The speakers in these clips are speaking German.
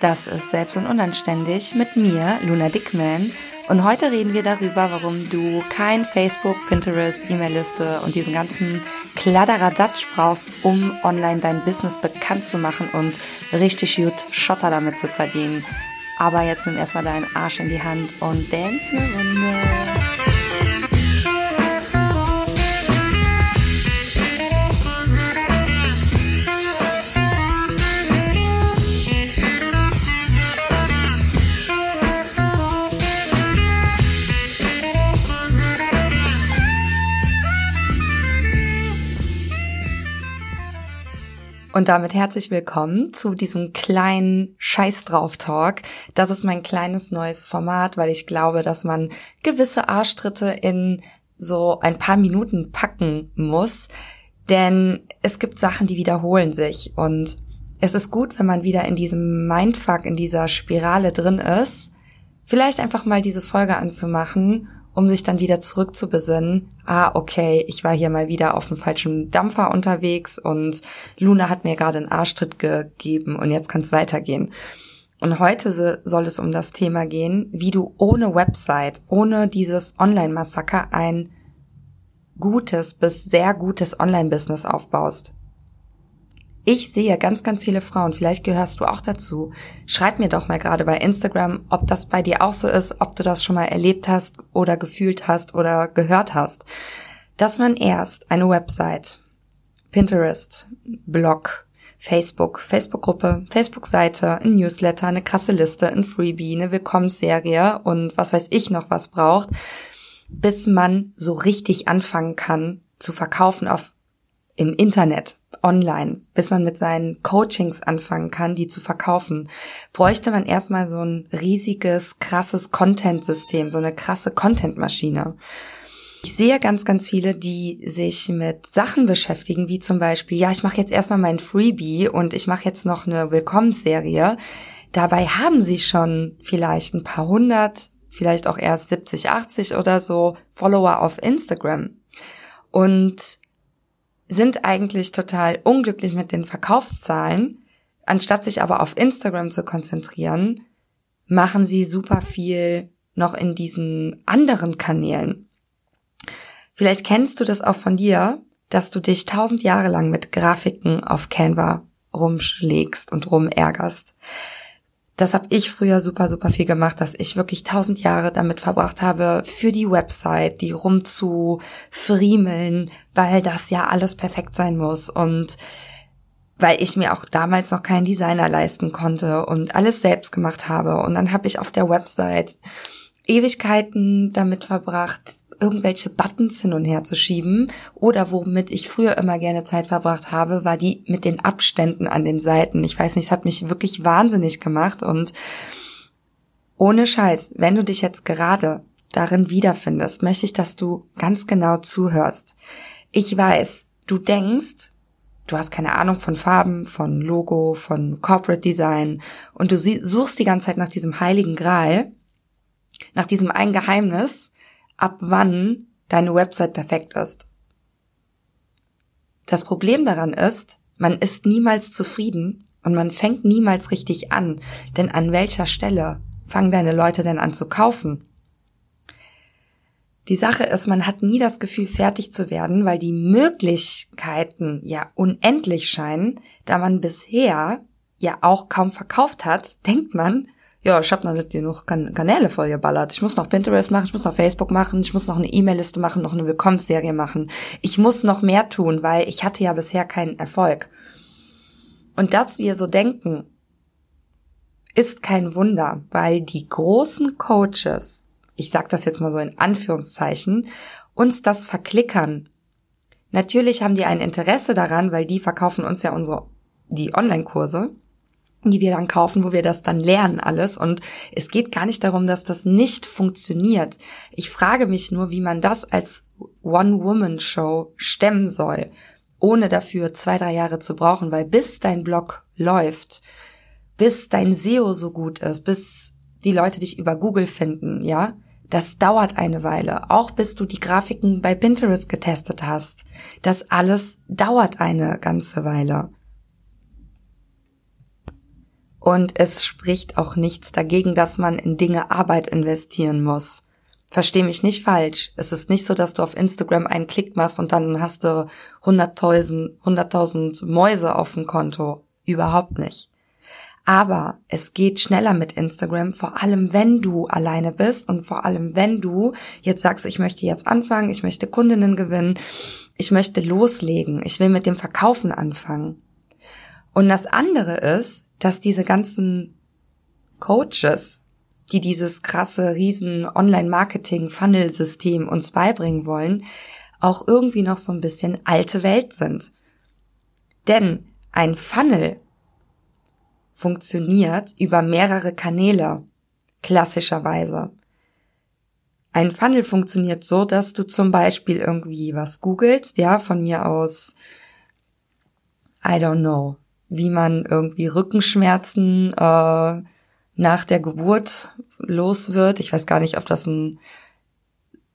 Das ist Selbst und Unanständig mit mir, Luna Dickman. Und heute reden wir darüber, warum du kein Facebook, Pinterest, E-Mail-Liste und diesen ganzen Kladderadatsch brauchst, um online dein Business bekannt zu machen und richtig gut Schotter damit zu verdienen. Aber jetzt nimm erstmal deinen Arsch in die Hand und dance eine Runde. Und damit herzlich willkommen zu diesem kleinen Scheiß drauf Talk. Das ist mein kleines neues Format, weil ich glaube, dass man gewisse Arschtritte in so ein paar Minuten packen muss. Denn es gibt Sachen, die wiederholen sich. Und es ist gut, wenn man wieder in diesem Mindfuck, in dieser Spirale drin ist, vielleicht einfach mal diese Folge anzumachen um sich dann wieder zurückzubesinnen, ah, okay, ich war hier mal wieder auf dem falschen Dampfer unterwegs und Luna hat mir gerade einen Arschtritt gegeben und jetzt kann es weitergehen. Und heute soll es um das Thema gehen, wie du ohne Website, ohne dieses Online-Massaker ein gutes bis sehr gutes Online-Business aufbaust. Ich sehe ganz, ganz viele Frauen, vielleicht gehörst du auch dazu. Schreib mir doch mal gerade bei Instagram, ob das bei dir auch so ist, ob du das schon mal erlebt hast oder gefühlt hast oder gehört hast, dass man erst eine Website, Pinterest, Blog, Facebook, Facebook-Gruppe, Facebook-Seite, ein Newsletter, eine krasse Liste, ein Freebie, eine Willkommensserie und was weiß ich noch was braucht, bis man so richtig anfangen kann zu verkaufen auf im Internet, online, bis man mit seinen Coachings anfangen kann, die zu verkaufen, bräuchte man erstmal so ein riesiges, krasses Content-System, so eine krasse Content-Maschine. Ich sehe ganz, ganz viele, die sich mit Sachen beschäftigen, wie zum Beispiel, ja, ich mache jetzt erstmal mein Freebie und ich mache jetzt noch eine Willkommensserie. Dabei haben sie schon vielleicht ein paar hundert, vielleicht auch erst 70, 80 oder so Follower auf Instagram. Und sind eigentlich total unglücklich mit den Verkaufszahlen. Anstatt sich aber auf Instagram zu konzentrieren, machen sie super viel noch in diesen anderen Kanälen. Vielleicht kennst du das auch von dir, dass du dich tausend Jahre lang mit Grafiken auf Canva rumschlägst und rumärgerst. Das habe ich früher super, super viel gemacht, dass ich wirklich tausend Jahre damit verbracht habe, für die Website, die rumzufriemeln, weil das ja alles perfekt sein muss und weil ich mir auch damals noch keinen Designer leisten konnte und alles selbst gemacht habe. Und dann habe ich auf der Website Ewigkeiten damit verbracht, irgendwelche Buttons hin und her zu schieben oder womit ich früher immer gerne Zeit verbracht habe, war die mit den Abständen an den Seiten. Ich weiß nicht, es hat mich wirklich wahnsinnig gemacht und ohne Scheiß, wenn du dich jetzt gerade darin wiederfindest, möchte ich, dass du ganz genau zuhörst. Ich weiß, du denkst, du hast keine Ahnung von Farben, von Logo, von Corporate Design und du suchst die ganze Zeit nach diesem heiligen Gral, nach diesem ein Geheimnis, ab wann deine Website perfekt ist. Das Problem daran ist, man ist niemals zufrieden und man fängt niemals richtig an, denn an welcher Stelle fangen deine Leute denn an zu kaufen? Die Sache ist, man hat nie das Gefühl, fertig zu werden, weil die Möglichkeiten ja unendlich scheinen, da man bisher ja auch kaum verkauft hat, denkt man, ja, ich habe nicht genug kan Kanäle vollgeballert. Ich muss noch Pinterest machen, ich muss noch Facebook machen, ich muss noch eine E-Mail-Liste machen, noch eine Willkommensserie machen. Ich muss noch mehr tun, weil ich hatte ja bisher keinen Erfolg. Und dass wir so denken, ist kein Wunder, weil die großen Coaches, ich sag das jetzt mal so in Anführungszeichen, uns das verklickern. Natürlich haben die ein Interesse daran, weil die verkaufen uns ja unsere die Online-Kurse die wir dann kaufen, wo wir das dann lernen alles. Und es geht gar nicht darum, dass das nicht funktioniert. Ich frage mich nur, wie man das als One-Woman-Show stemmen soll, ohne dafür zwei, drei Jahre zu brauchen, weil bis dein Blog läuft, bis dein SEO so gut ist, bis die Leute dich über Google finden, ja, das dauert eine Weile, auch bis du die Grafiken bei Pinterest getestet hast. Das alles dauert eine ganze Weile. Und es spricht auch nichts dagegen, dass man in Dinge Arbeit investieren muss. Versteh mich nicht falsch. Es ist nicht so, dass du auf Instagram einen Klick machst und dann hast du 100.000 100 Mäuse auf dem Konto. Überhaupt nicht. Aber es geht schneller mit Instagram, vor allem wenn du alleine bist und vor allem wenn du jetzt sagst, ich möchte jetzt anfangen, ich möchte Kundinnen gewinnen, ich möchte loslegen, ich will mit dem Verkaufen anfangen. Und das andere ist, dass diese ganzen Coaches, die dieses krasse riesen Online-Marketing-Funnel-System uns beibringen wollen, auch irgendwie noch so ein bisschen alte Welt sind. Denn ein Funnel funktioniert über mehrere Kanäle, klassischerweise. Ein Funnel funktioniert so, dass du zum Beispiel irgendwie was googelst, ja, von mir aus, I don't know, wie man irgendwie Rückenschmerzen äh, nach der Geburt los wird. Ich weiß gar nicht, ob das ein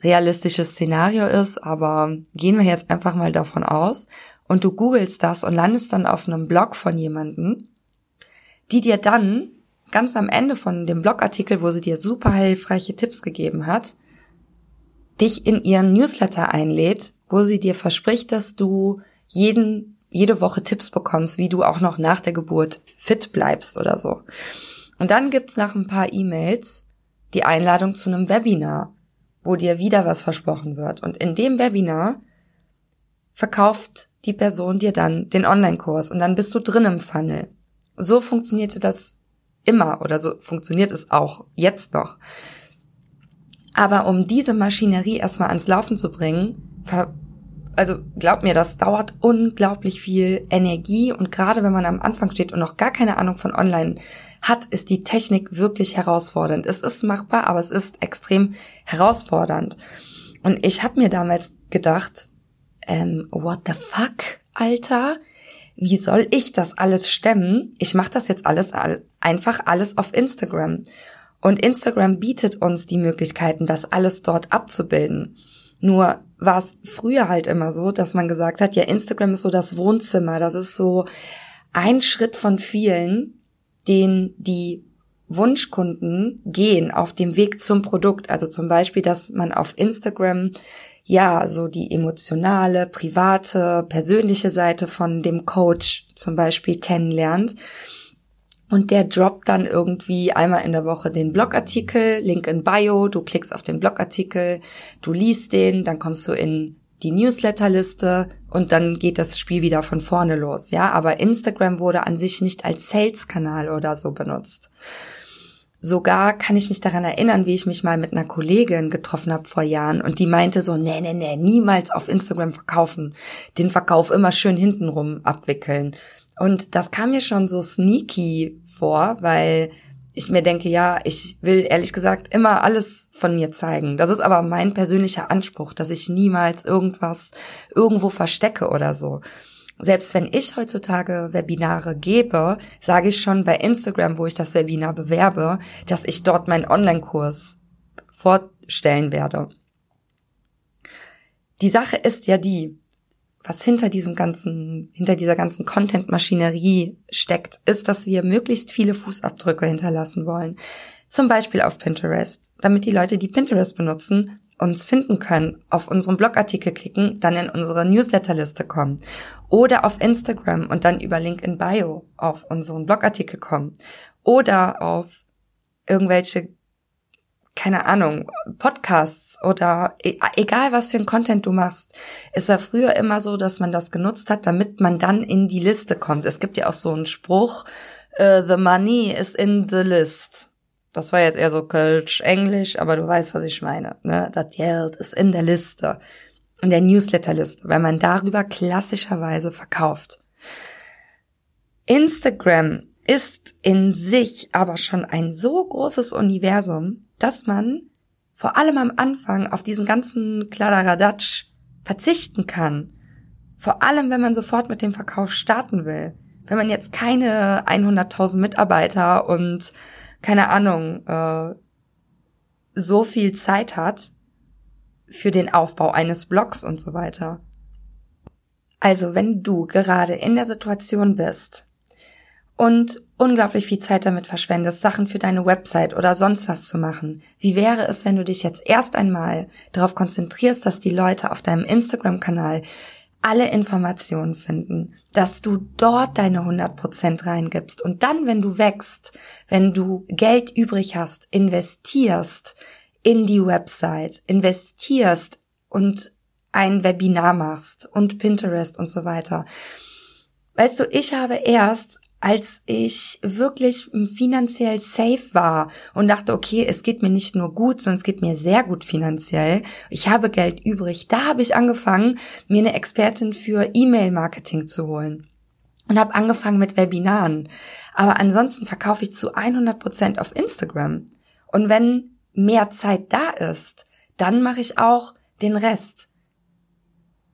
realistisches Szenario ist, aber gehen wir jetzt einfach mal davon aus. Und du googelst das und landest dann auf einem Blog von jemanden, die dir dann ganz am Ende von dem Blogartikel, wo sie dir super hilfreiche Tipps gegeben hat, dich in ihren Newsletter einlädt, wo sie dir verspricht, dass du jeden jede Woche Tipps bekommst, wie du auch noch nach der Geburt fit bleibst oder so. Und dann gibt's nach ein paar E-Mails die Einladung zu einem Webinar, wo dir wieder was versprochen wird. Und in dem Webinar verkauft die Person dir dann den Online-Kurs und dann bist du drin im Funnel. So funktionierte das immer oder so funktioniert es auch jetzt noch. Aber um diese Maschinerie erstmal ans Laufen zu bringen, also glaub mir, das dauert unglaublich viel Energie und gerade wenn man am Anfang steht und noch gar keine Ahnung von Online hat, ist die Technik wirklich herausfordernd. Es ist machbar, aber es ist extrem herausfordernd. Und ich habe mir damals gedacht, ähm, what the fuck, Alter? Wie soll ich das alles stemmen? Ich mache das jetzt alles einfach alles auf Instagram. Und Instagram bietet uns die Möglichkeiten, das alles dort abzubilden. Nur war es früher halt immer so, dass man gesagt hat, ja, Instagram ist so das Wohnzimmer, das ist so ein Schritt von vielen, den die Wunschkunden gehen auf dem Weg zum Produkt. Also zum Beispiel, dass man auf Instagram ja so die emotionale, private, persönliche Seite von dem Coach zum Beispiel kennenlernt und der droppt dann irgendwie einmal in der Woche den Blogartikel, Link in Bio, du klickst auf den Blogartikel, du liest den, dann kommst du in die Newsletterliste und dann geht das Spiel wieder von vorne los, ja. Aber Instagram wurde an sich nicht als Sales-Kanal oder so benutzt. Sogar kann ich mich daran erinnern, wie ich mich mal mit einer Kollegin getroffen habe vor Jahren und die meinte so, nee, nee, nee, niemals auf Instagram verkaufen. Den Verkauf immer schön hintenrum abwickeln. Und das kam mir schon so sneaky vor, weil ich mir denke, ja, ich will ehrlich gesagt immer alles von mir zeigen. Das ist aber mein persönlicher Anspruch, dass ich niemals irgendwas irgendwo verstecke oder so. Selbst wenn ich heutzutage Webinare gebe, sage ich schon bei Instagram, wo ich das Webinar bewerbe, dass ich dort meinen Online-Kurs vorstellen werde. Die Sache ist ja die, was hinter diesem ganzen, hinter dieser ganzen Content-Maschinerie steckt, ist, dass wir möglichst viele Fußabdrücke hinterlassen wollen. Zum Beispiel auf Pinterest, damit die Leute, die Pinterest benutzen, uns finden können, auf unseren Blogartikel klicken, dann in unsere Newsletterliste kommen. Oder auf Instagram und dann über Link in Bio auf unseren Blogartikel kommen. Oder auf irgendwelche keine Ahnung, Podcasts oder e egal was für ein Content du machst. Es war früher immer so, dass man das genutzt hat, damit man dann in die Liste kommt. Es gibt ja auch so einen Spruch, uh, the money is in the list. Das war jetzt eher so Kölsch, Englisch, aber du weißt, was ich meine. Ne? Das Geld ist in der Liste, in der Newsletterliste, weil man darüber klassischerweise verkauft. Instagram ist in sich aber schon ein so großes Universum, dass man vor allem am Anfang auf diesen ganzen Kladderadatsch verzichten kann. Vor allem, wenn man sofort mit dem Verkauf starten will. Wenn man jetzt keine 100.000 Mitarbeiter und keine Ahnung, äh, so viel Zeit hat für den Aufbau eines Blogs und so weiter. Also wenn du gerade in der Situation bist und unglaublich viel Zeit damit verschwendest, Sachen für deine Website oder sonst was zu machen. Wie wäre es, wenn du dich jetzt erst einmal darauf konzentrierst, dass die Leute auf deinem Instagram-Kanal alle Informationen finden, dass du dort deine 100% reingibst und dann, wenn du wächst, wenn du Geld übrig hast, investierst in die Website, investierst und ein Webinar machst und Pinterest und so weiter. Weißt du, ich habe erst als ich wirklich finanziell safe war und dachte, okay, es geht mir nicht nur gut, sondern es geht mir sehr gut finanziell. Ich habe Geld übrig. Da habe ich angefangen, mir eine Expertin für E-Mail-Marketing zu holen und habe angefangen mit Webinaren. Aber ansonsten verkaufe ich zu 100 Prozent auf Instagram. Und wenn mehr Zeit da ist, dann mache ich auch den Rest.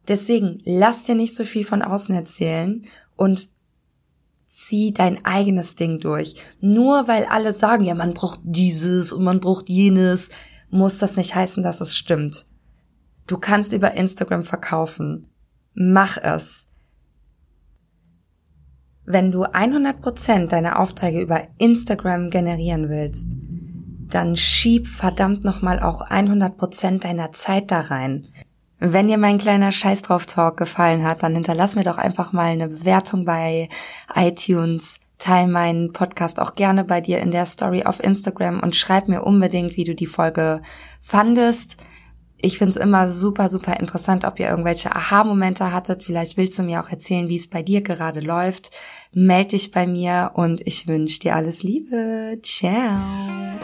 Deswegen lass dir nicht so viel von außen erzählen und zieh dein eigenes Ding durch. Nur weil alle sagen, ja, man braucht dieses und man braucht jenes, muss das nicht heißen, dass es stimmt. Du kannst über Instagram verkaufen. Mach es. Wenn du 100% deiner Aufträge über Instagram generieren willst, dann schieb verdammt nochmal auch 100% deiner Zeit da rein. Wenn dir mein kleiner Scheiß drauf Talk gefallen hat, dann hinterlass mir doch einfach mal eine Bewertung bei iTunes. Teil meinen Podcast auch gerne bei dir in der Story auf Instagram und schreib mir unbedingt, wie du die Folge fandest. Ich find's immer super, super interessant, ob ihr irgendwelche Aha-Momente hattet. Vielleicht willst du mir auch erzählen, wie es bei dir gerade läuft. Meld dich bei mir und ich wünsche dir alles Liebe. Ciao.